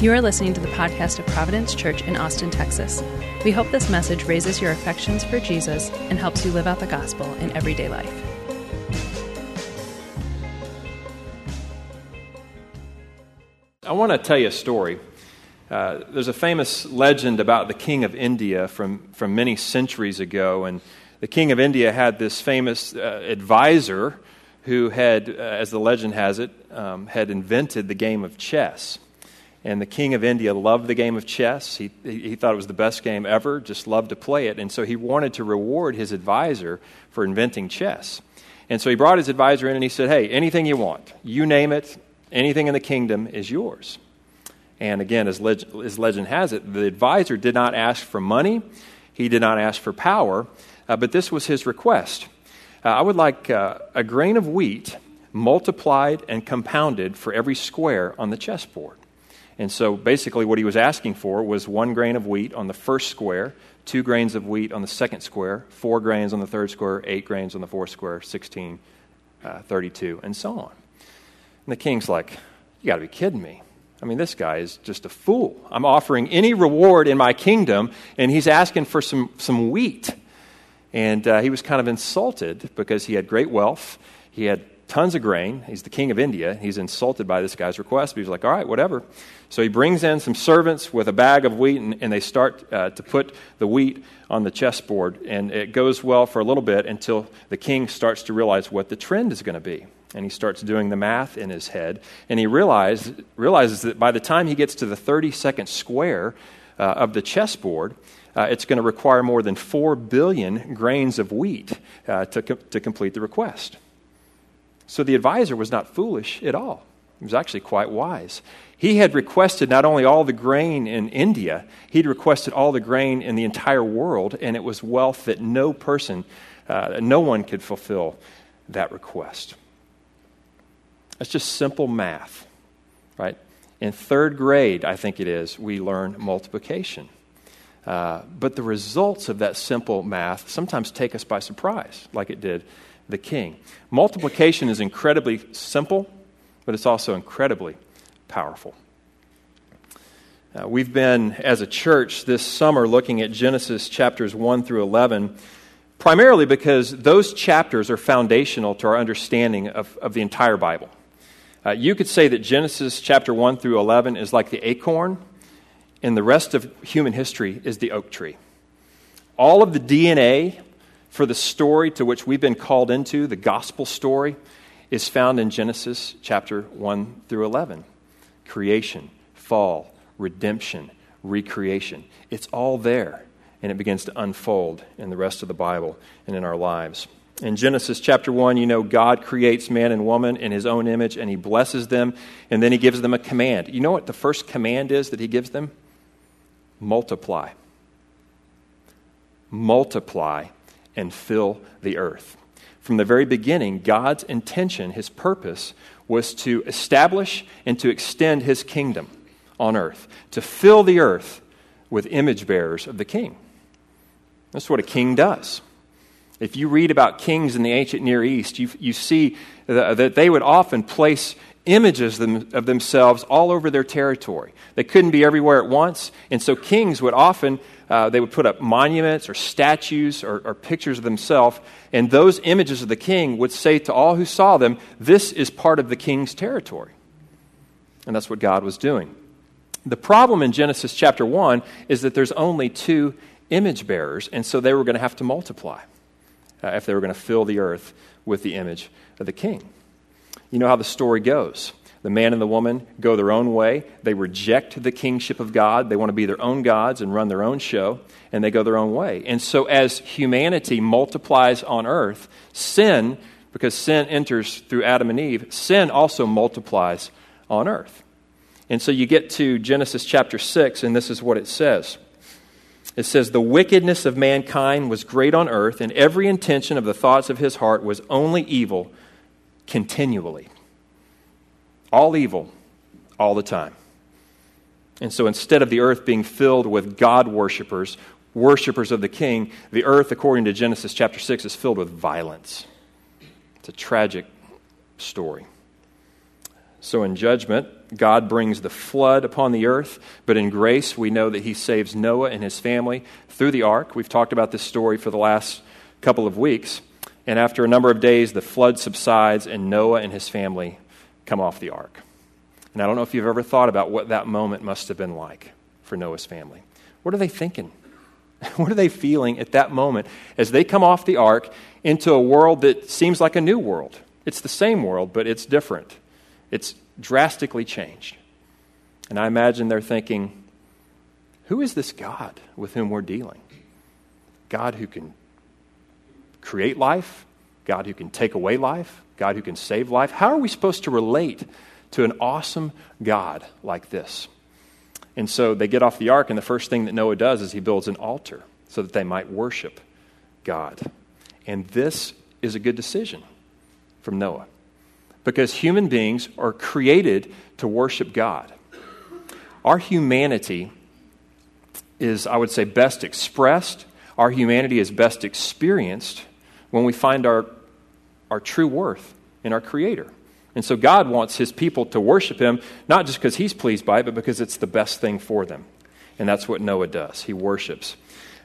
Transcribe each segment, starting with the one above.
You are listening to the podcast of Providence Church in Austin, Texas. We hope this message raises your affections for Jesus and helps you live out the gospel in everyday life. I want to tell you a story. Uh, there's a famous legend about the king of India from, from many centuries ago, and the king of India had this famous uh, advisor who had, uh, as the legend has it, um, had invented the game of chess. And the king of India loved the game of chess. He, he thought it was the best game ever, just loved to play it. And so he wanted to reward his advisor for inventing chess. And so he brought his advisor in and he said, Hey, anything you want, you name it, anything in the kingdom is yours. And again, as, leg- as legend has it, the advisor did not ask for money, he did not ask for power, uh, but this was his request. Uh, I would like uh, a grain of wheat multiplied and compounded for every square on the chessboard. And so basically, what he was asking for was one grain of wheat on the first square, two grains of wheat on the second square, four grains on the third square, eight grains on the fourth square, 16, uh, 32, and so on. And the king's like, You got to be kidding me. I mean, this guy is just a fool. I'm offering any reward in my kingdom, and he's asking for some, some wheat. And uh, he was kind of insulted because he had great wealth. He had tons of grain. He's the king of India. He's insulted by this guy's request. But he's like, all right, whatever. So he brings in some servants with a bag of wheat, and, and they start uh, to put the wheat on the chessboard. And it goes well for a little bit until the king starts to realize what the trend is going to be. And he starts doing the math in his head. And he realize, realizes that by the time he gets to the 32nd square uh, of the chessboard, uh, it's going to require more than 4 billion grains of wheat uh, to, co- to complete the request. So the advisor was not foolish at all. He was actually quite wise. He had requested not only all the grain in India, he'd requested all the grain in the entire world, and it was wealth that no person, uh, no one could fulfill that request. That's just simple math, right? In third grade, I think it is, we learn multiplication. Uh, but the results of that simple math sometimes take us by surprise, like it did the king. Multiplication is incredibly simple, but it's also incredibly powerful. Uh, we've been, as a church, this summer looking at Genesis chapters 1 through 11, primarily because those chapters are foundational to our understanding of, of the entire Bible. Uh, you could say that Genesis chapter 1 through 11 is like the acorn, and the rest of human history is the oak tree. All of the DNA for the story to which we've been called into, the gospel story, is found in Genesis chapter 1 through 11. Creation, fall, redemption, recreation. It's all there, and it begins to unfold in the rest of the Bible and in our lives. In Genesis chapter 1, you know, God creates man and woman in his own image, and he blesses them, and then he gives them a command. You know what the first command is that he gives them? Multiply. Multiply and fill the earth. From the very beginning, God's intention, his purpose, was to establish and to extend his kingdom on earth, to fill the earth with image bearers of the king. That's what a king does. If you read about kings in the ancient Near East, you, you see that they would often place images of themselves all over their territory. They couldn't be everywhere at once, and so kings would often uh, they would put up monuments or statues or, or pictures of themselves, and those images of the king would say to all who saw them, This is part of the king's territory. And that's what God was doing. The problem in Genesis chapter 1 is that there's only two image bearers, and so they were going to have to multiply uh, if they were going to fill the earth with the image of the king. You know how the story goes. The man and the woman go their own way. They reject the kingship of God. They want to be their own gods and run their own show, and they go their own way. And so, as humanity multiplies on earth, sin, because sin enters through Adam and Eve, sin also multiplies on earth. And so you get to Genesis chapter 6, and this is what it says. It says, The wickedness of mankind was great on earth, and every intention of the thoughts of his heart was only evil continually all evil all the time. And so instead of the earth being filled with God worshippers, worshippers of the king, the earth, according to Genesis chapter 6, is filled with violence. It's a tragic story. So in judgment, God brings the flood upon the earth, but in grace, we know that He saves Noah and his family through the ark. We've talked about this story for the last couple of weeks. And after a number of days, the flood subsides, and Noah and his family come off the ark. And I don't know if you've ever thought about what that moment must have been like for Noah's family. What are they thinking? What are they feeling at that moment as they come off the ark into a world that seems like a new world? It's the same world, but it's different. It's drastically changed. And I imagine they're thinking, who is this God with whom we're dealing? God who can create life, God who can take away life, God who can save life. How are we supposed to relate to an awesome God like this? And so they get off the ark, and the first thing that Noah does is he builds an altar so that they might worship God. And this is a good decision from Noah because human beings are created to worship God. Our humanity is, I would say, best expressed, our humanity is best experienced when we find our, our true worth in our Creator. And so God wants His people to worship Him, not just because He's pleased by it, but because it's the best thing for them. And that's what Noah does. He worships.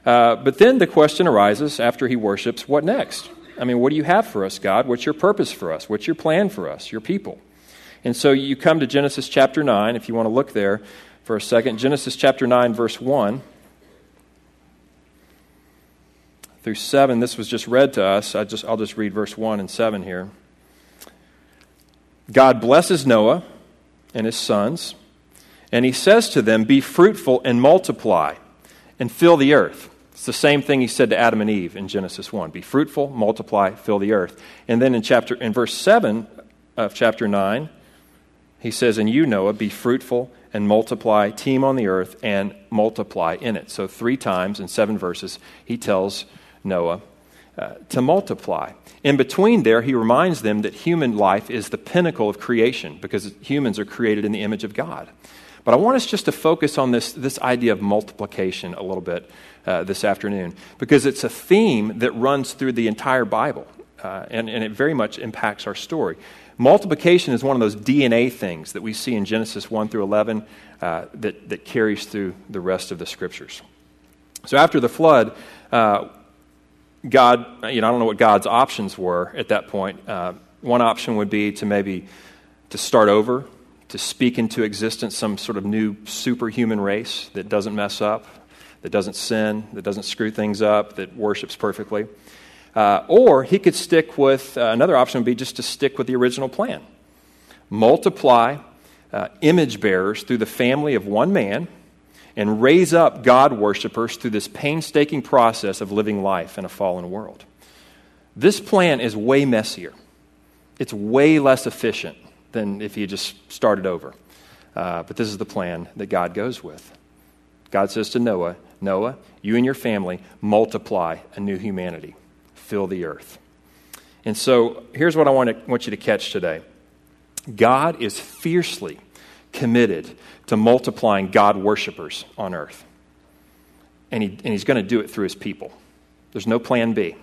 Uh, but then the question arises after he worships what next? I mean, what do you have for us, God? What's your purpose for us? What's your plan for us, your people? And so you come to Genesis chapter 9, if you want to look there for a second. Genesis chapter 9, verse 1 through 7. This was just read to us. I just, I'll just read verse 1 and 7 here. God blesses Noah and his sons, and he says to them, Be fruitful and multiply, and fill the earth. It's the same thing he said to Adam and Eve in Genesis 1 Be fruitful, multiply, fill the earth. And then in, chapter, in verse 7 of chapter 9, he says, And you, Noah, be fruitful and multiply, teem on the earth, and multiply in it. So, three times in seven verses, he tells Noah uh, to multiply. In between there, he reminds them that human life is the pinnacle of creation because humans are created in the image of God. But I want us just to focus on this, this idea of multiplication a little bit uh, this afternoon because it's a theme that runs through the entire Bible uh, and, and it very much impacts our story. Multiplication is one of those DNA things that we see in Genesis 1 through 11 uh, that, that carries through the rest of the scriptures. So after the flood, uh, God, you know, I don't know what God's options were at that point. Uh, one option would be to maybe to start over, to speak into existence some sort of new superhuman race that doesn't mess up, that doesn't sin, that doesn't screw things up, that worships perfectly. Uh, or he could stick with uh, another option would be just to stick with the original plan multiply uh, image bearers through the family of one man and raise up God worshippers through this painstaking process of living life in a fallen world. This plan is way messier. It's way less efficient than if you just started over. Uh, but this is the plan that God goes with. God says to Noah, Noah, you and your family multiply a new humanity, fill the earth. And so here's what I want, to, want you to catch today God is fiercely committed to multiplying God worshippers on earth. And, he, and he's going to do it through his people. There's no plan B.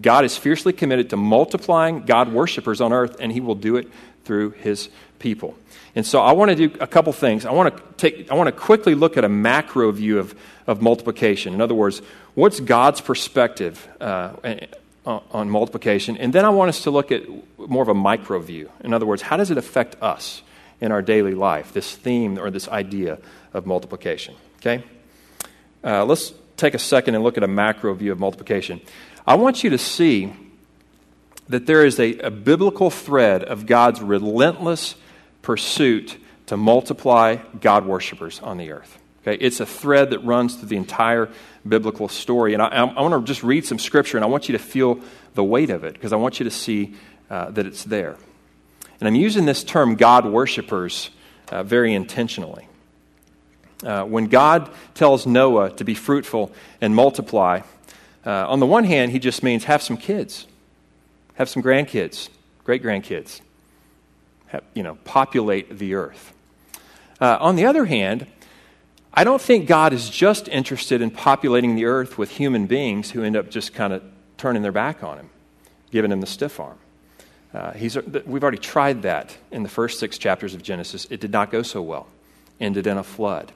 God is fiercely committed to multiplying God worshippers on earth, and he will do it through his people. And so I want to do a couple things. I want to take I want to quickly look at a macro view of, of multiplication. In other words, what's God's perspective uh, on multiplication? And then I want us to look at more of a micro view. In other words, how does it affect us? In our daily life, this theme or this idea of multiplication. Okay? Uh, let's take a second and look at a macro view of multiplication. I want you to see that there is a, a biblical thread of God's relentless pursuit to multiply God worshippers on the earth. Okay? It's a thread that runs through the entire biblical story. And I, I want to just read some scripture, and I want you to feel the weight of it because I want you to see uh, that it's there. And I'm using this term God worshippers uh, very intentionally. Uh, when God tells Noah to be fruitful and multiply, uh, on the one hand, he just means have some kids, have some grandkids, great grandkids, you know, populate the earth. Uh, on the other hand, I don't think God is just interested in populating the earth with human beings who end up just kind of turning their back on him, giving him the stiff arm. Uh, he's, we've already tried that in the first six chapters of Genesis. It did not go so well, ended in a flood.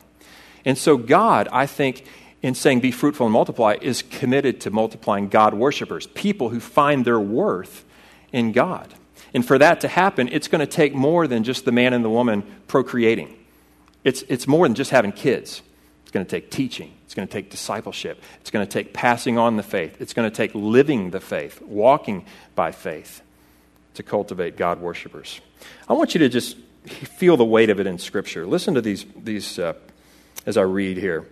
And so, God, I think, in saying be fruitful and multiply, is committed to multiplying God worshippers, people who find their worth in God. And for that to happen, it's going to take more than just the man and the woman procreating. It's, it's more than just having kids. It's going to take teaching. It's going to take discipleship. It's going to take passing on the faith. It's going to take living the faith, walking by faith to cultivate God worshippers. I want you to just feel the weight of it in Scripture. Listen to these, these uh, as I read here.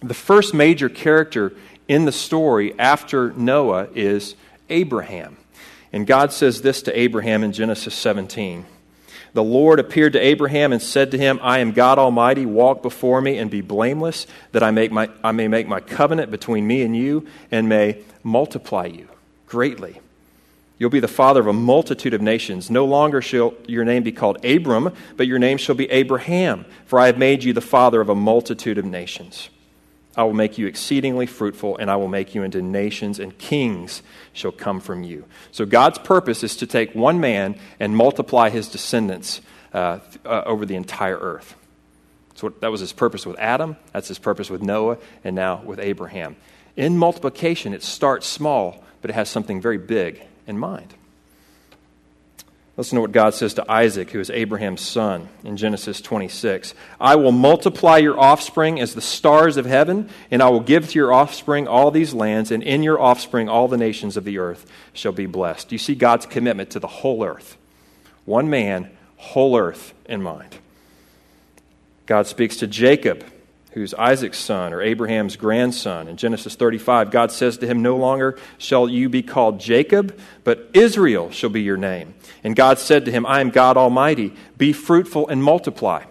The first major character in the story after Noah is Abraham. And God says this to Abraham in Genesis 17. The Lord appeared to Abraham and said to him, I am God Almighty, walk before me and be blameless, that I, make my, I may make my covenant between me and you and may multiply you greatly. You'll be the father of a multitude of nations. No longer shall your name be called Abram, but your name shall be Abraham, for I have made you the father of a multitude of nations. I will make you exceedingly fruitful, and I will make you into nations, and kings shall come from you. So, God's purpose is to take one man and multiply his descendants uh, uh, over the entire earth. So, that was his purpose with Adam, that's his purpose with Noah, and now with Abraham. In multiplication, it starts small, but it has something very big in mind. Listen to what God says to Isaac, who is Abraham's son, in Genesis 26. I will multiply your offspring as the stars of heaven, and I will give to your offspring all these lands, and in your offspring all the nations of the earth shall be blessed. You see God's commitment to the whole earth. One man, whole earth in mind. God speaks to Jacob who's Isaac's son or Abraham's grandson. In Genesis 35, God says to him, No longer shall you be called Jacob, but Israel shall be your name. And God said to him, I am God Almighty. Be fruitful and multiply.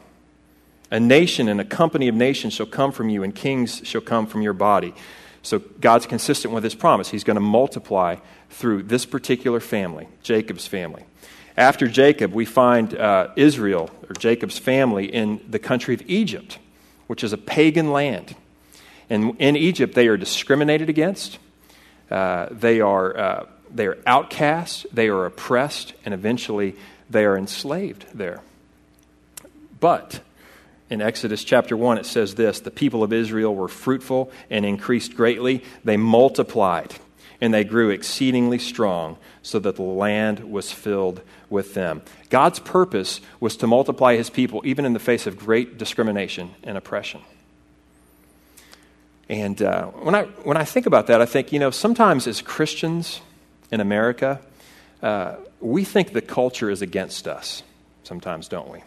A nation and a company of nations shall come from you, and kings shall come from your body. So God's consistent with his promise. He's going to multiply through this particular family, Jacob's family. After Jacob, we find uh, Israel, or Jacob's family, in the country of Egypt which is a pagan land. And in Egypt, they are discriminated against, uh, they, are, uh, they are outcast, they are oppressed, and eventually they are enslaved there. But in Exodus chapter 1, it says this The people of Israel were fruitful and increased greatly, they multiplied and they grew exceedingly strong, so that the land was filled with them. God's purpose was to multiply his people, even in the face of great discrimination and oppression. And uh, when, I, when I think about that, I think, you know, sometimes as Christians in America, uh, we think the culture is against us, sometimes, don't we?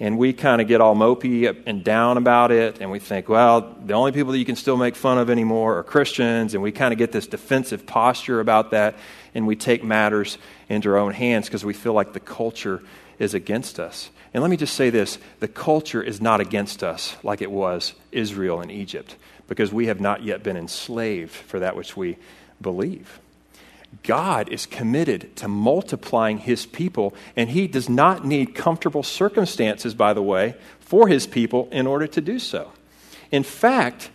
And we kind of get all mopey and down about it, and we think, well, the only people that you can still make fun of anymore are Christians, and we kind of get this defensive posture about that, and we take matters into our own hands because we feel like the culture is against us. And let me just say this the culture is not against us like it was Israel and Egypt, because we have not yet been enslaved for that which we believe. God is committed to multiplying his people, and he does not need comfortable circumstances, by the way, for his people in order to do so. In fact,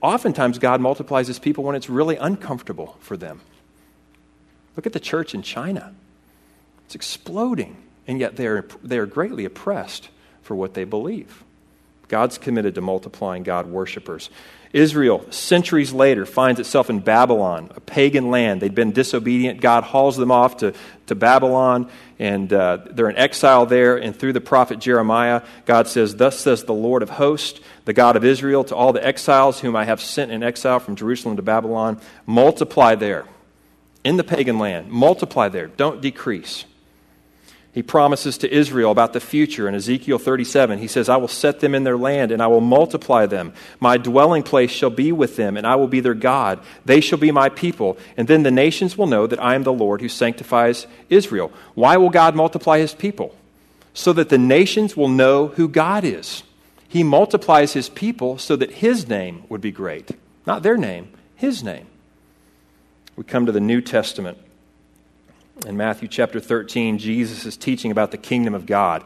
oftentimes God multiplies his people when it's really uncomfortable for them. Look at the church in China. It's exploding, and yet they are, they are greatly oppressed for what they believe. God's committed to multiplying God worshippers. Israel, centuries later, finds itself in Babylon, a pagan land. They'd been disobedient. God hauls them off to, to Babylon, and uh, they're in exile there. And through the prophet Jeremiah, God says, Thus says the Lord of hosts, the God of Israel, to all the exiles whom I have sent in exile from Jerusalem to Babylon, multiply there, in the pagan land. Multiply there, don't decrease. He promises to Israel about the future in Ezekiel 37. He says, I will set them in their land and I will multiply them. My dwelling place shall be with them and I will be their God. They shall be my people. And then the nations will know that I am the Lord who sanctifies Israel. Why will God multiply his people? So that the nations will know who God is. He multiplies his people so that his name would be great. Not their name, his name. We come to the New Testament. In Matthew chapter 13, Jesus is teaching about the kingdom of God.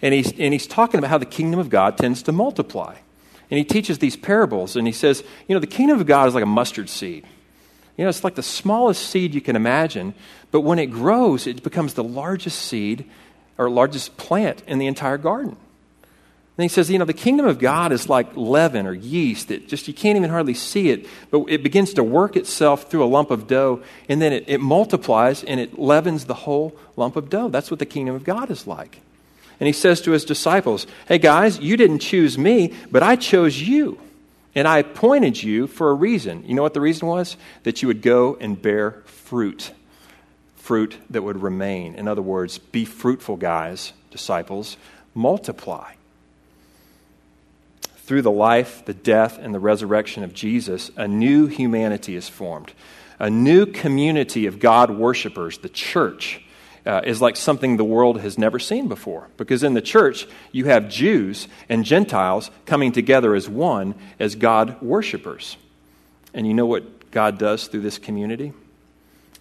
And he's, and he's talking about how the kingdom of God tends to multiply. And he teaches these parables, and he says, you know, the kingdom of God is like a mustard seed. You know, it's like the smallest seed you can imagine, but when it grows, it becomes the largest seed or largest plant in the entire garden. And he says, you know, the kingdom of God is like leaven or yeast that just you can't even hardly see it, but it begins to work itself through a lump of dough, and then it, it multiplies and it leavens the whole lump of dough. That's what the kingdom of God is like. And he says to his disciples, Hey guys, you didn't choose me, but I chose you. And I appointed you for a reason. You know what the reason was? That you would go and bear fruit. Fruit that would remain. In other words, be fruitful, guys, disciples. Multiply through the life, the death, and the resurrection of Jesus, a new humanity is formed. A new community of God worshipers, the church, uh, is like something the world has never seen before. Because in the church, you have Jews and Gentiles coming together as one, as God worshipers. And you know what God does through this community?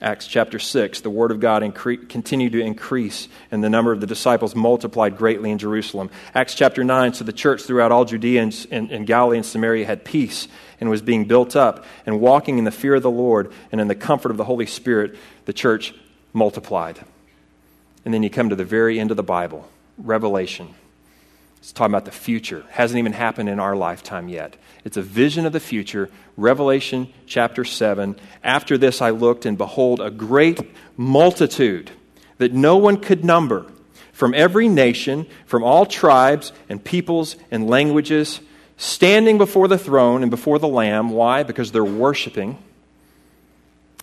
Acts chapter 6, the word of God incre- continued to increase, and the number of the disciples multiplied greatly in Jerusalem. Acts chapter 9, so the church throughout all Judea and, and, and, Galilee and Samaria had peace and was being built up, and walking in the fear of the Lord and in the comfort of the Holy Spirit, the church multiplied. And then you come to the very end of the Bible, Revelation. It's talking about the future. Hasn't even happened in our lifetime yet. It's a vision of the future. Revelation chapter 7. After this I looked, and behold, a great multitude that no one could number from every nation, from all tribes and peoples and languages, standing before the throne and before the Lamb. Why? Because they're worshiping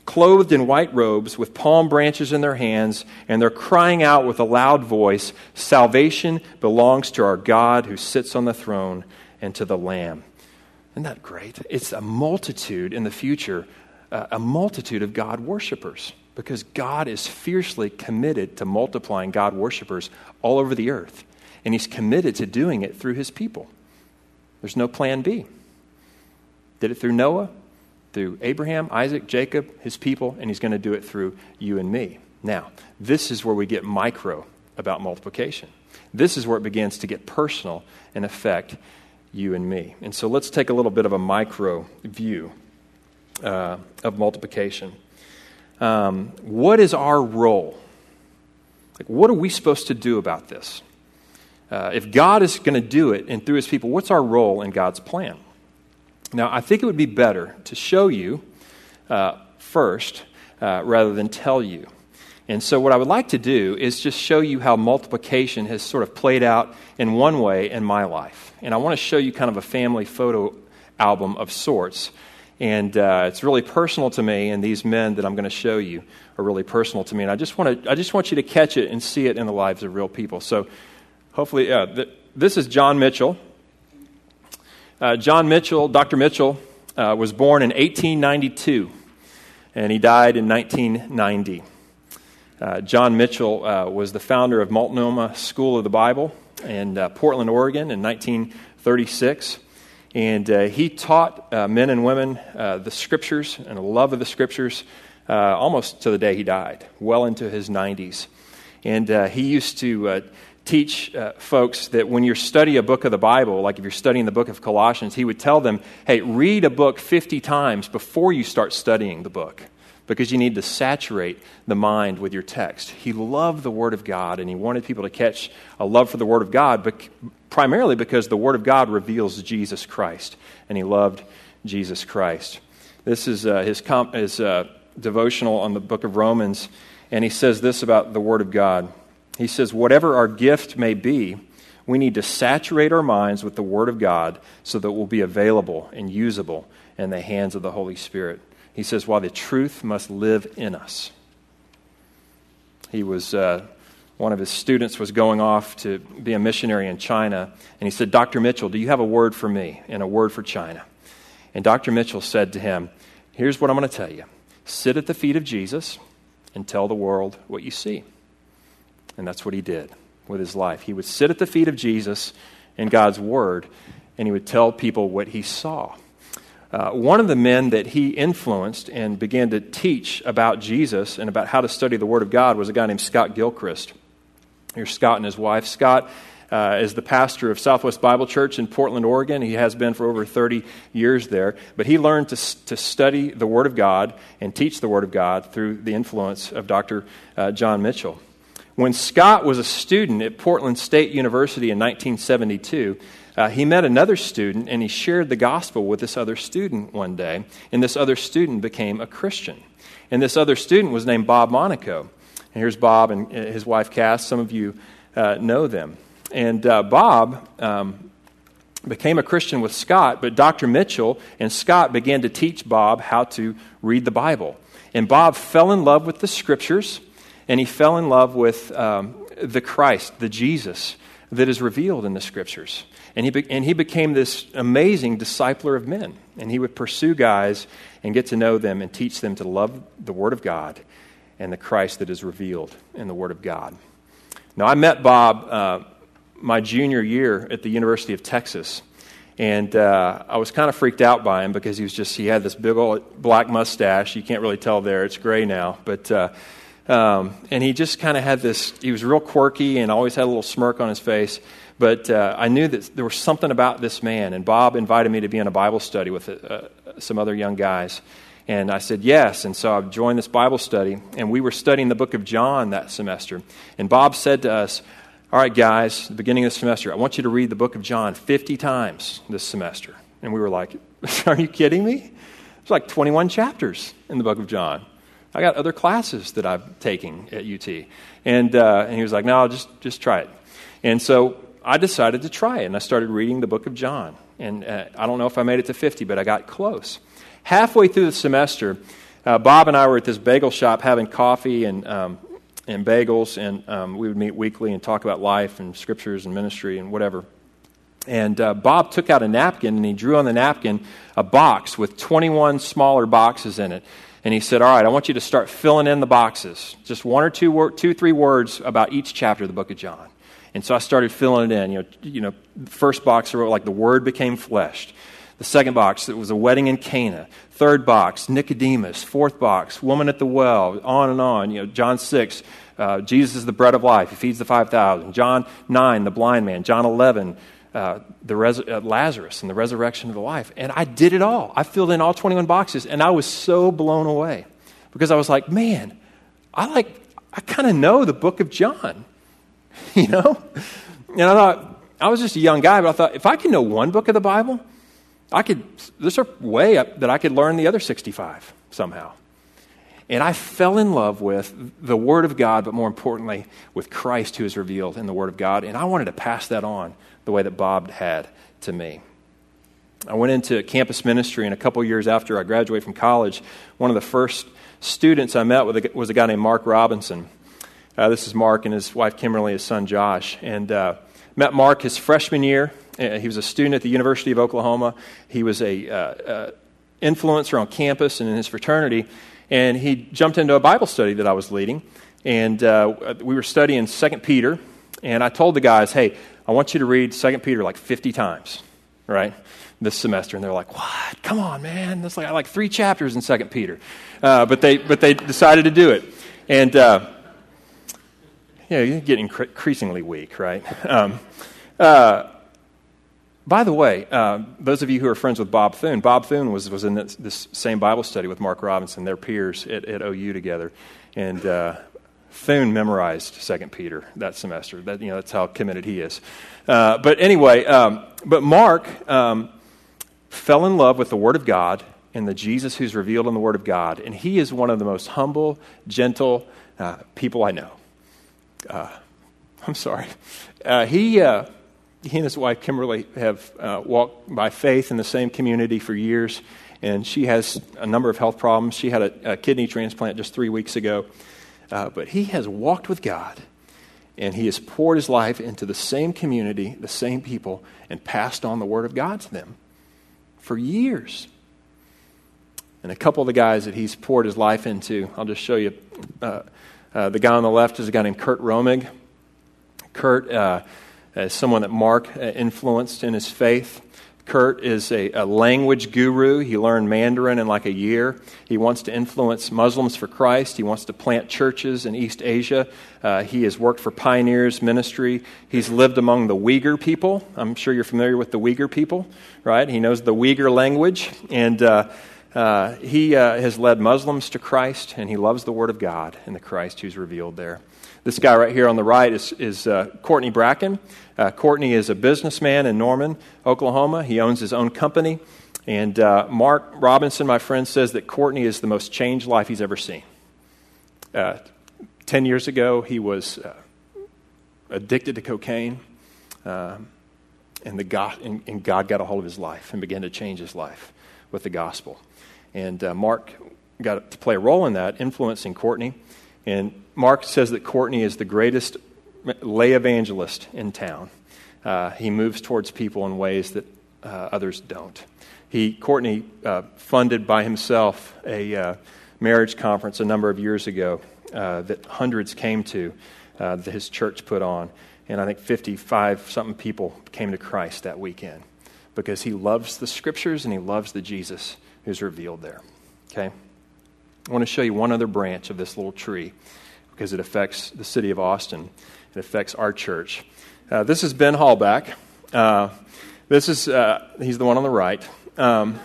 clothed in white robes with palm branches in their hands, and they're crying out with a loud voice Salvation belongs to our God who sits on the throne and to the Lamb. Isn't that great? It's a multitude in the future, uh, a multitude of God worshipers, because God is fiercely committed to multiplying God worshipers all over the earth. And He's committed to doing it through His people. There's no plan B. Did it through Noah, through Abraham, Isaac, Jacob, his people, and he's going to do it through you and me. Now, this is where we get micro about multiplication. This is where it begins to get personal and affect you and me. And so let's take a little bit of a micro view uh, of multiplication. Um, what is our role? Like, what are we supposed to do about this? Uh, if God is going to do it and through his people, what's our role in God's plan? Now, I think it would be better to show you uh, first uh, rather than tell you. And so, what I would like to do is just show you how multiplication has sort of played out in one way in my life. And I want to show you kind of a family photo album of sorts. And uh, it's really personal to me, and these men that I'm going to show you are really personal to me. And I just want, to, I just want you to catch it and see it in the lives of real people. So, hopefully, uh, th- this is John Mitchell. Uh, John Mitchell, Dr. Mitchell, uh, was born in 1892 and he died in 1990. Uh, John Mitchell uh, was the founder of Multnomah School of the Bible in uh, Portland, Oregon in 1936. And he taught men and women the scriptures and a love of the scriptures almost to the day he died, well into his 90s. And he used to teach uh, folks that when you study a book of the Bible, like if you're studying the book of Colossians, he would tell them, hey, read a book 50 times before you start studying the book because you need to saturate the mind with your text. He loved the Word of God and he wanted people to catch a love for the Word of God, but primarily because the Word of God reveals Jesus Christ and he loved Jesus Christ. This is uh, his, comp- his uh, devotional on the book of Romans, and he says this about the Word of God. He says, whatever our gift may be, we need to saturate our minds with the Word of God so that it will be available and usable in the hands of the Holy Spirit. He says, while the truth must live in us. He was, uh, one of his students was going off to be a missionary in China, and he said, Dr. Mitchell, do you have a word for me and a word for China? And Dr. Mitchell said to him, Here's what I'm going to tell you sit at the feet of Jesus and tell the world what you see. And that's what he did with his life. He would sit at the feet of Jesus in God's Word, and he would tell people what he saw. Uh, one of the men that he influenced and began to teach about Jesus and about how to study the Word of God was a guy named Scott Gilchrist. Here's Scott and his wife. Scott uh, is the pastor of Southwest Bible Church in Portland, Oregon. He has been for over 30 years there. But he learned to, to study the Word of God and teach the Word of God through the influence of Dr. Uh, John Mitchell. When Scott was a student at Portland State University in 1972, uh, he met another student and he shared the gospel with this other student one day, and this other student became a Christian. And this other student was named Bob Monaco. And here's Bob and uh, his wife Cass. Some of you uh, know them. And uh, Bob um, became a Christian with Scott, but Dr. Mitchell and Scott began to teach Bob how to read the Bible. And Bob fell in love with the scriptures, and he fell in love with um, the Christ, the Jesus that is revealed in the scriptures. And he, be- and he became this amazing discipler of men. And he would pursue guys and get to know them and teach them to love the Word of God and the Christ that is revealed in the Word of God. Now, I met Bob uh, my junior year at the University of Texas. And uh, I was kind of freaked out by him because he was just, he had this big old black mustache. You can't really tell there, it's gray now. But, uh, um, and he just kind of had this, he was real quirky and always had a little smirk on his face. But uh, I knew that there was something about this man. And Bob invited me to be in a Bible study with uh, some other young guys. And I said yes. And so I joined this Bible study. And we were studying the book of John that semester. And Bob said to us, All right, guys, the beginning of the semester, I want you to read the book of John 50 times this semester. And we were like, Are you kidding me? It's like 21 chapters in the book of John. I got other classes that I'm taking at UT. And, uh, and he was like, No, just, just try it. And so I decided to try it, and I started reading the book of John. And uh, I don't know if I made it to 50, but I got close. Halfway through the semester, uh, Bob and I were at this bagel shop having coffee and, um, and bagels, and um, we would meet weekly and talk about life and scriptures and ministry and whatever. And uh, Bob took out a napkin and he drew on the napkin a box with 21 smaller boxes in it. And he said, All right, I want you to start filling in the boxes. Just one or two, wor- two three words about each chapter of the book of John. And so I started filling it in. You know, you know first box I wrote like the word became fleshed. The second box, it was a wedding in Cana. Third box, Nicodemus. Fourth box, woman at the well. On and on. You know, John 6, uh, Jesus is the bread of life. He feeds the 5,000. John 9, the blind man. John 11, uh, the res- uh, Lazarus and the resurrection of the life. And I did it all. I filled in all 21 boxes, and I was so blown away because I was like, man, I like, I kind of know the book of John. you know? And I thought, I was just a young guy, but I thought, if I can know one book of the Bible, I could, there's a way that I could learn the other 65 somehow. And I fell in love with the Word of God, but more importantly, with Christ who is revealed in the Word of God. And I wanted to pass that on the way that Bob had to me. I went into campus ministry, and a couple years after I graduated from college, one of the first students I met with was a guy named Mark Robinson. Uh, this is Mark and his wife Kimberly, his son Josh. And uh, met Mark his freshman year. Uh, he was a student at the University of Oklahoma. He was a uh, uh, influencer on campus and in his fraternity. And he jumped into a Bible study that I was leading. And we were studying 2 Peter. And I told the guys, hey, I want you to read 2 Peter like 50 times, right? This semester, and they're like, "What? Come on, man! That's like like three chapters in Second Peter." but they but they decided to do it, and you know, you get increasingly weak, right? Um, uh, by the way, uh, those of you who are friends with Bob Thune, Bob Thune was, was in this, this same Bible study with Mark Robinson, their peers at, at OU together. And uh, Thune memorized Second Peter that semester. That, you know, that's how committed he is. Uh, but anyway, um, but Mark um, fell in love with the Word of God and the Jesus who's revealed in the Word of God. And he is one of the most humble, gentle uh, people I know uh, I'm sorry. Uh, he, uh, he and his wife Kimberly have uh, walked by faith in the same community for years, and she has a number of health problems. She had a, a kidney transplant just three weeks ago, uh, but he has walked with God, and he has poured his life into the same community, the same people, and passed on the Word of God to them for years. And a couple of the guys that he's poured his life into, I'll just show you. Uh, uh, the guy on the left is a guy named Kurt Romig. Kurt uh, is someone that Mark uh, influenced in his faith. Kurt is a, a, language guru. He learned Mandarin in like a year. He wants to influence Muslims for Christ. He wants to plant churches in East Asia. Uh, he has worked for Pioneers Ministry. He's lived among the Uyghur people. I'm sure you're familiar with the Uyghur people, right? He knows the Uyghur language. And uh, uh, he uh, has led Muslims to Christ, and he loves the Word of God and the Christ who's revealed there. This guy right here on the right is, is uh, Courtney Bracken. Uh, Courtney is a businessman in Norman, Oklahoma. He owns his own company. And uh, Mark Robinson, my friend, says that Courtney is the most changed life he's ever seen. Uh, ten years ago, he was uh, addicted to cocaine, um, and, the God, and, and, God got a hold of his life and began to change his life with the gospel. And uh, Mark got to play a role in that, influencing Courtney. And Mark says that Courtney is the greatest lay evangelist in town. Uh, he moves towards people in ways that uh, others don't. He, Courtney, uh, funded by himself a uh, marriage conference a number of years ago uh, that hundreds came to, uh, that his church put on. And I think 55 something people came to Christ that weekend because he loves the scriptures and he loves the Jesus who's revealed there. Okay? I want to show you one other branch of this little tree because it affects the city of Austin. It affects our church. Uh, this is Ben Hallback. Uh, this is, uh, he's the one on the right. Um,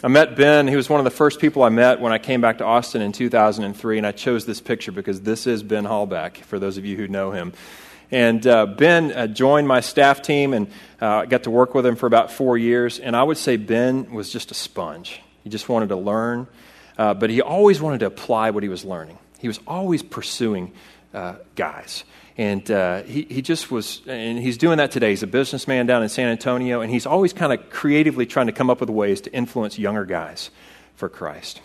I met Ben. He was one of the first people I met when I came back to Austin in 2003, and I chose this picture because this is Ben Hallback, for those of you who know him. And uh, Ben uh, joined my staff team, and uh, got to work with him for about four years. And I would say Ben was just a sponge. He just wanted to learn, uh, but he always wanted to apply what he was learning. He was always pursuing uh, guys. And uh, he, he just was, and he's doing that today. He's a businessman down in San Antonio, and he's always kind of creatively trying to come up with ways to influence younger guys for Christ.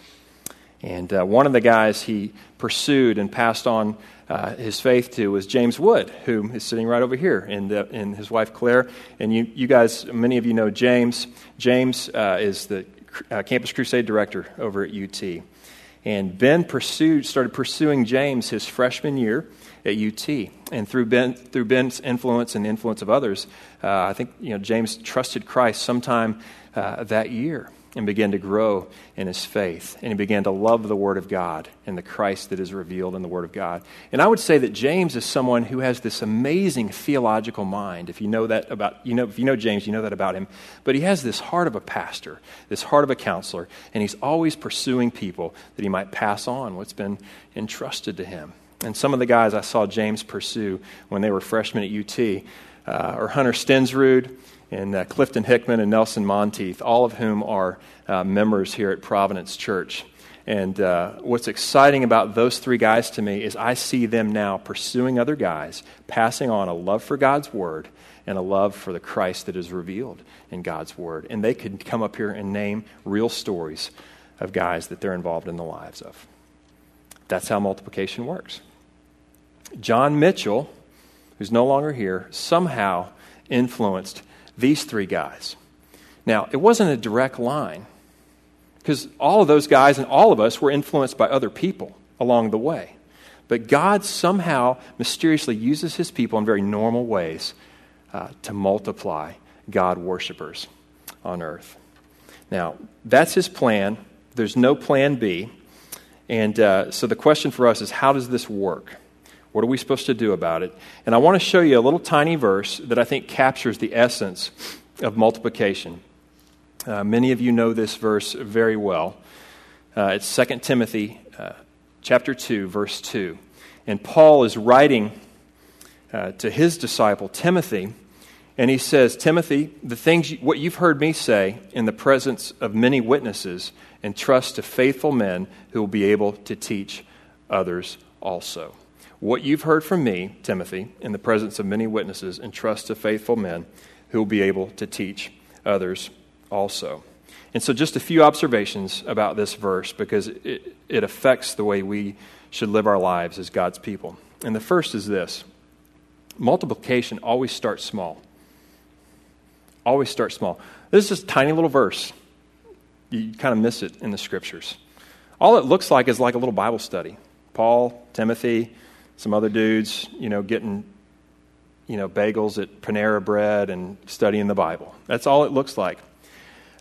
And uh, one of the guys he pursued and passed on uh, his faith to was James Wood, who is sitting right over here, and, uh, and his wife Claire. And you, you guys, many of you know James. James uh, is the uh, Campus Crusade director over at UT. And Ben pursued, started pursuing James his freshman year at UT. And through, ben, through Ben's influence and the influence of others, uh, I think you know, James trusted Christ sometime uh, that year and began to grow in his faith. And he began to love the Word of God and the Christ that is revealed in the Word of God. And I would say that James is someone who has this amazing theological mind. If you know that about, you know, if you know James, you know that about him. But he has this heart of a pastor, this heart of a counselor, and he's always pursuing people that he might pass on what's been entrusted to him. And some of the guys I saw James pursue when they were freshmen at UT uh, are Hunter Stensrud, and uh, Clifton Hickman and Nelson Monteith, all of whom are uh, members here at Providence Church. And uh, what's exciting about those three guys to me is I see them now pursuing other guys, passing on a love for God's Word and a love for the Christ that is revealed in God's Word. And they could come up here and name real stories of guys that they're involved in the lives of. That's how multiplication works. John Mitchell, who's no longer here, somehow influenced these three guys. Now, it wasn't a direct line because all of those guys and all of us were influenced by other people along the way. But God somehow mysteriously uses his people in very normal ways uh, to multiply God worshippers on earth. Now, that's his plan. There's no plan B. And uh, so the question for us is how does this work? What are we supposed to do about it? And I want to show you a little tiny verse that I think captures the essence of multiplication. Uh, many of you know this verse very well. Uh, it's 2 Timothy uh, chapter 2, verse 2. And Paul is writing uh, to his disciple, Timothy, and he says, Timothy, the things, you, what you've heard me say in the presence of many witnesses, entrust to faithful men who will be able to teach others also. What you've heard from me, Timothy, in the presence of many witnesses, entrust to faithful men who will be able to teach others also. And so, just a few observations about this verse because it, it affects the way we should live our lives as God's people. And the first is this multiplication always starts small. Always starts small. This is a tiny little verse. You kind of miss it in the scriptures. All it looks like is like a little Bible study. Paul, Timothy, some other dudes, you know, getting you know, bagels at Panera Bread and studying the Bible. That's all it looks like.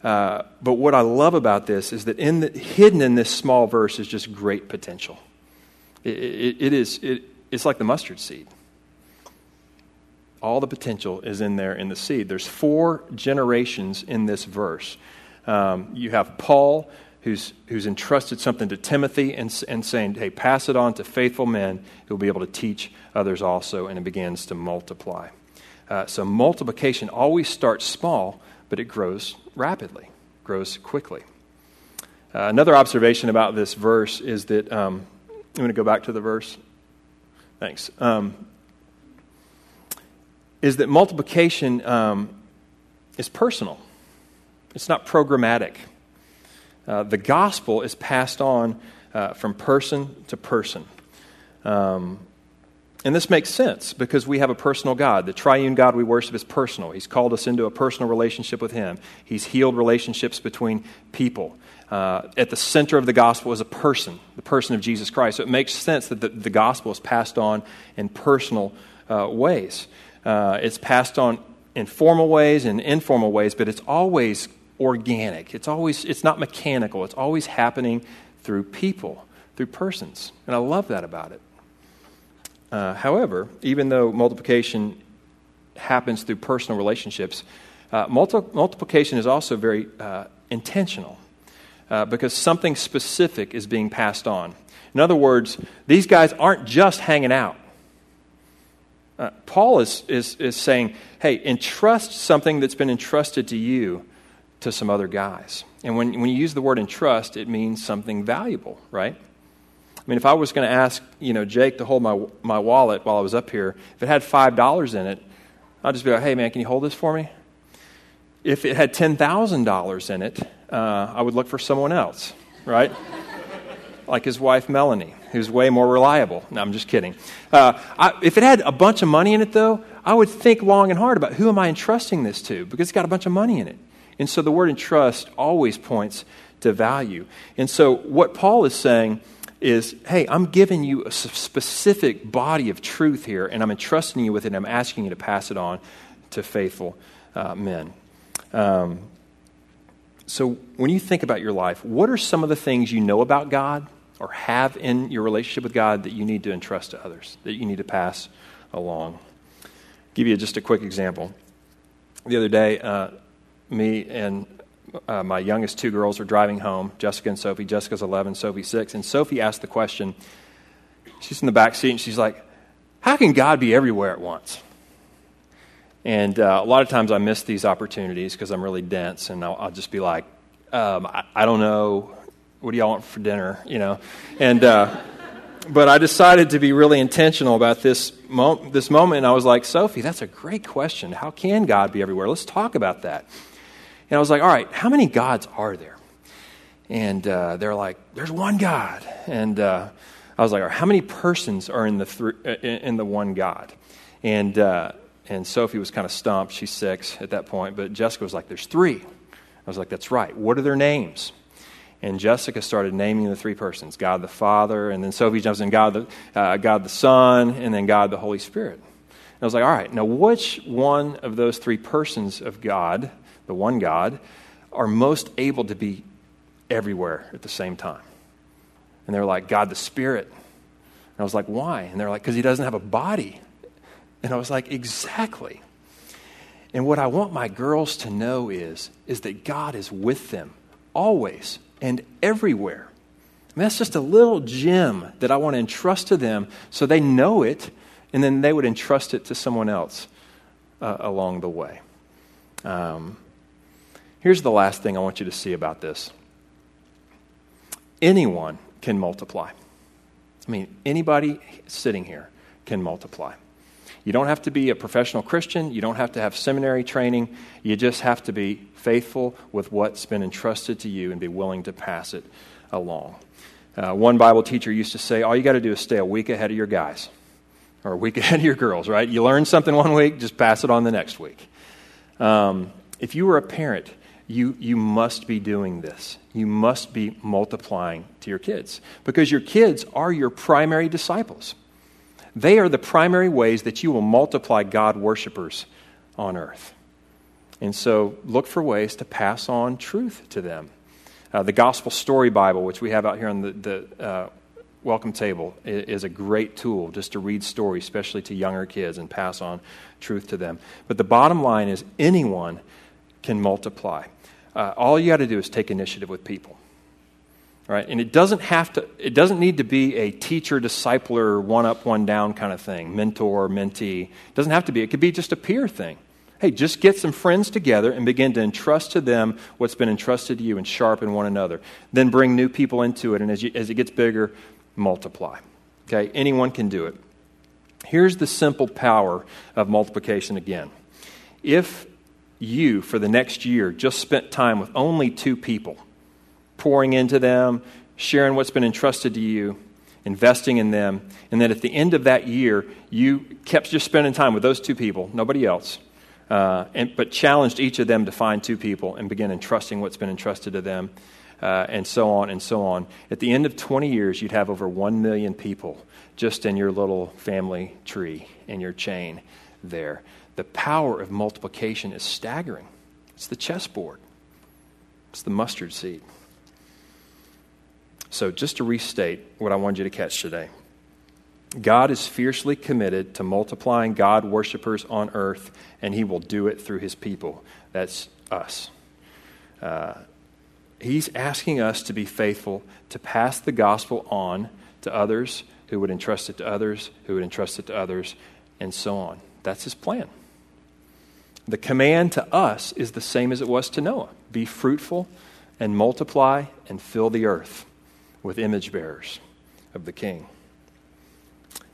Uh, but what I love about this is that in the, hidden in this small verse is just great potential. It, it, it is, it, it's like the mustard seed. All the potential is in there in the seed. There's four generations in this verse. Um, you have Paul, who's, who's entrusted something to Timothy and, and saying, hey, pass it on to faithful men who will be able to teach others also, and it begins to multiply. Uh, so multiplication always starts small, but it grows rapidly, grows quickly. Uh, another observation about this verse is that, um, I'm going to go back to the verse. Thanks. Um, is that multiplication um, is personal, it's not programmatic. Uh, the gospel is passed on uh, from person to person. Um, and this makes sense because we have a personal God. The triune God we worship is personal. He's called us into a personal relationship with Him, He's healed relationships between people. Uh, at the center of the gospel is a person, the person of Jesus Christ. So it makes sense that the, the gospel is passed on in personal uh, ways. Uh, it's passed on in formal ways and informal ways, but it's always organic. It's always it's not mechanical. It's always happening through people, through persons, and I love that about it. Uh, however, even though multiplication happens through personal relationships, uh, multi- multiplication is also very uh, intentional uh, because something specific is being passed on. In other words, these guys aren't just hanging out. Uh, Paul is, is, is saying, hey, entrust something that's been entrusted to you to some other guys. And when, when you use the word entrust, it means something valuable, right? I mean, if I was going to ask, you know, Jake to hold my, my wallet while I was up here, if it had $5 in it, I'd just be like, hey, man, can you hold this for me? If it had $10,000 in it, uh, I would look for someone else, right? like his wife, Melanie, who's way more reliable. No, I'm just kidding. Uh, I, if it had a bunch of money in it, though, I would think long and hard about who am I entrusting this to because it's got a bunch of money in it. And so the word entrust always points to value. And so what Paul is saying is hey, I'm giving you a specific body of truth here, and I'm entrusting you with it, and I'm asking you to pass it on to faithful uh, men. Um, so, when you think about your life, what are some of the things you know about God or have in your relationship with God that you need to entrust to others, that you need to pass along? I'll give you just a quick example. The other day, uh, me and uh, my youngest two girls are driving home, Jessica and Sophie. Jessica's 11, Sophie 6. And Sophie asked the question, she's in the back seat, and she's like, How can God be everywhere at once? And uh, a lot of times I miss these opportunities because I'm really dense, and I'll, I'll just be like, um, I, I, don't know. What do y'all want for dinner? You know? And, uh, but I decided to be really intentional about this, mo- this moment, and I was like, Sophie, that's a great question. How can God be everywhere? Let's talk about that. And I was like, all right, how many gods are there? And uh, they're like, there's one God. And uh, I was like, right, how many persons are in the, th- uh, in the one God? And, uh, and Sophie was kind of stumped. She's six at that point. But Jessica was like, there's three. I was like, that's right. What are their names? And Jessica started naming the three persons God the Father, and then Sophie jumps in God the, uh, God the Son, and then God the Holy Spirit. And I was like, all right, now which one of those three persons of God the one God, are most able to be everywhere at the same time. And they're like, God the Spirit. And I was like, why? And they're like, because he doesn't have a body. And I was like, exactly. And what I want my girls to know is, is that God is with them always and everywhere. That's just a little gem that I want to entrust to them so they know it, and then they would entrust it to someone else uh, along the way. Um, Here's the last thing I want you to see about this anyone can multiply. I mean, anybody sitting here can multiply. You don't have to be a professional Christian. You don't have to have seminary training. You just have to be faithful with what's been entrusted to you and be willing to pass it along. Uh, one Bible teacher used to say, All you got to do is stay a week ahead of your guys or a week ahead of your girls, right? You learn something one week, just pass it on the next week. Um, if you were a parent, you, you must be doing this. You must be multiplying to your kids because your kids are your primary disciples. They are the primary ways that you will multiply God worshipers on earth. And so look for ways to pass on truth to them. Uh, the Gospel Story Bible, which we have out here on the, the uh, welcome table, is, a great tool just to read stories, especially to younger kids, and pass on truth to them. But the bottom line is anyone can multiply. Uh, all you got to do is take initiative with people. Right? And it doesn't have to, it doesn't need to be a teacher, discipler, one up, one down kind of thing, mentor, mentee. It doesn't have to be. It could be just a peer thing. Hey, just get some friends together and begin to entrust to them what's been entrusted to you and sharpen one another. Then bring new people into it, and as, you, as it gets bigger, multiply. Okay? Anyone can do it. Here's the simple power of multiplication again. If you, for the next year, just spent time with only two people, pouring into them, sharing what's been entrusted to you, investing in them, and then at the end of that year, you kept just spending time with those two people, nobody else, uh, and, but challenged each of them to find two people and begin entrusting what's been entrusted to them, uh, and so on and so on. At the end of 20 years, you'd have over 1 million people just in your little family tree, in your chain there. The power of multiplication is staggering. It's the chessboard, it's the mustard seed. So, just to restate what I wanted you to catch today God is fiercely committed to multiplying God worshippers on earth, and He will do it through His people. That's us. Uh, he's asking us to be faithful to pass the gospel on to others who would entrust it to others, who would entrust it to others, and so on. That's His plan. The command to us is the same as it was to Noah be fruitful and multiply and fill the earth with image bearers of the King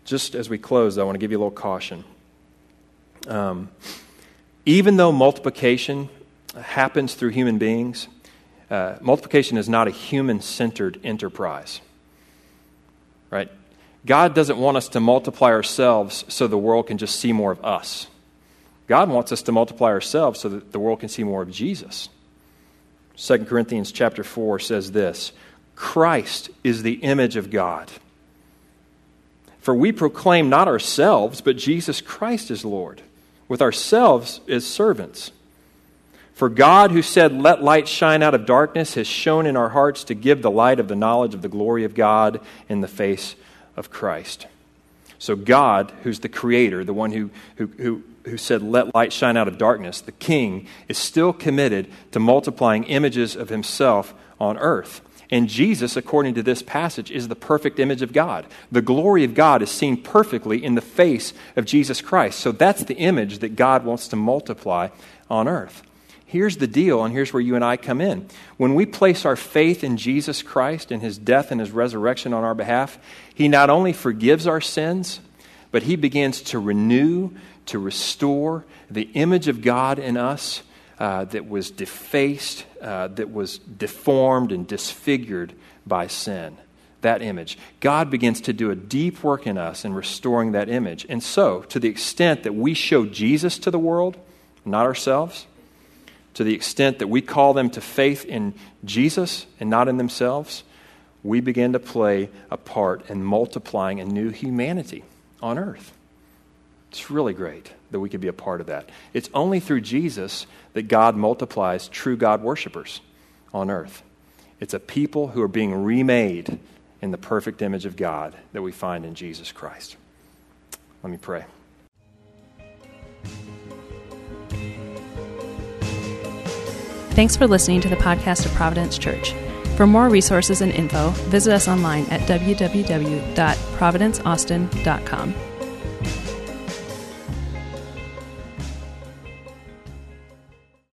just as we close, I want to give you a little caution. Um, even though multiplication happens through human beings, uh, multiplication is not a human centered enterprise. Right? God doesn't want us to multiply ourselves so the world can just see more of us. God wants us to multiply ourselves so that the world can see more of Jesus. 2 Corinthians chapter 4 says this Christ is the image of God. For we proclaim not ourselves, but Jesus Christ as Lord, with ourselves as servants. For God, who said, Let light shine out of darkness, has shone in our hearts to give the light of the knowledge of the glory of God in the face of Christ. So, God, who's the creator, the one who, who, who, who said, Let light shine out of darkness, the king, is still committed to multiplying images of himself on earth. And Jesus, according to this passage, is the perfect image of God. The glory of God is seen perfectly in the face of Jesus Christ. So that's the image that God wants to multiply on earth. Here's the deal, and here's where you and I come in. When we place our faith in Jesus Christ and his death and his resurrection on our behalf, he not only forgives our sins, but he begins to renew, to restore the image of God in us uh, that was defaced, uh, that was deformed and disfigured by sin. That image. God begins to do a deep work in us in restoring that image. And so, to the extent that we show Jesus to the world, not ourselves, to the extent that we call them to faith in Jesus and not in themselves, we begin to play a part in multiplying a new humanity on earth. It's really great that we could be a part of that. It's only through Jesus that God multiplies true God worshipers on earth. It's a people who are being remade in the perfect image of God that we find in Jesus Christ. Let me pray. Thanks for listening to the podcast of Providence Church. For more resources and info, visit us online at www.providenceaustin.com.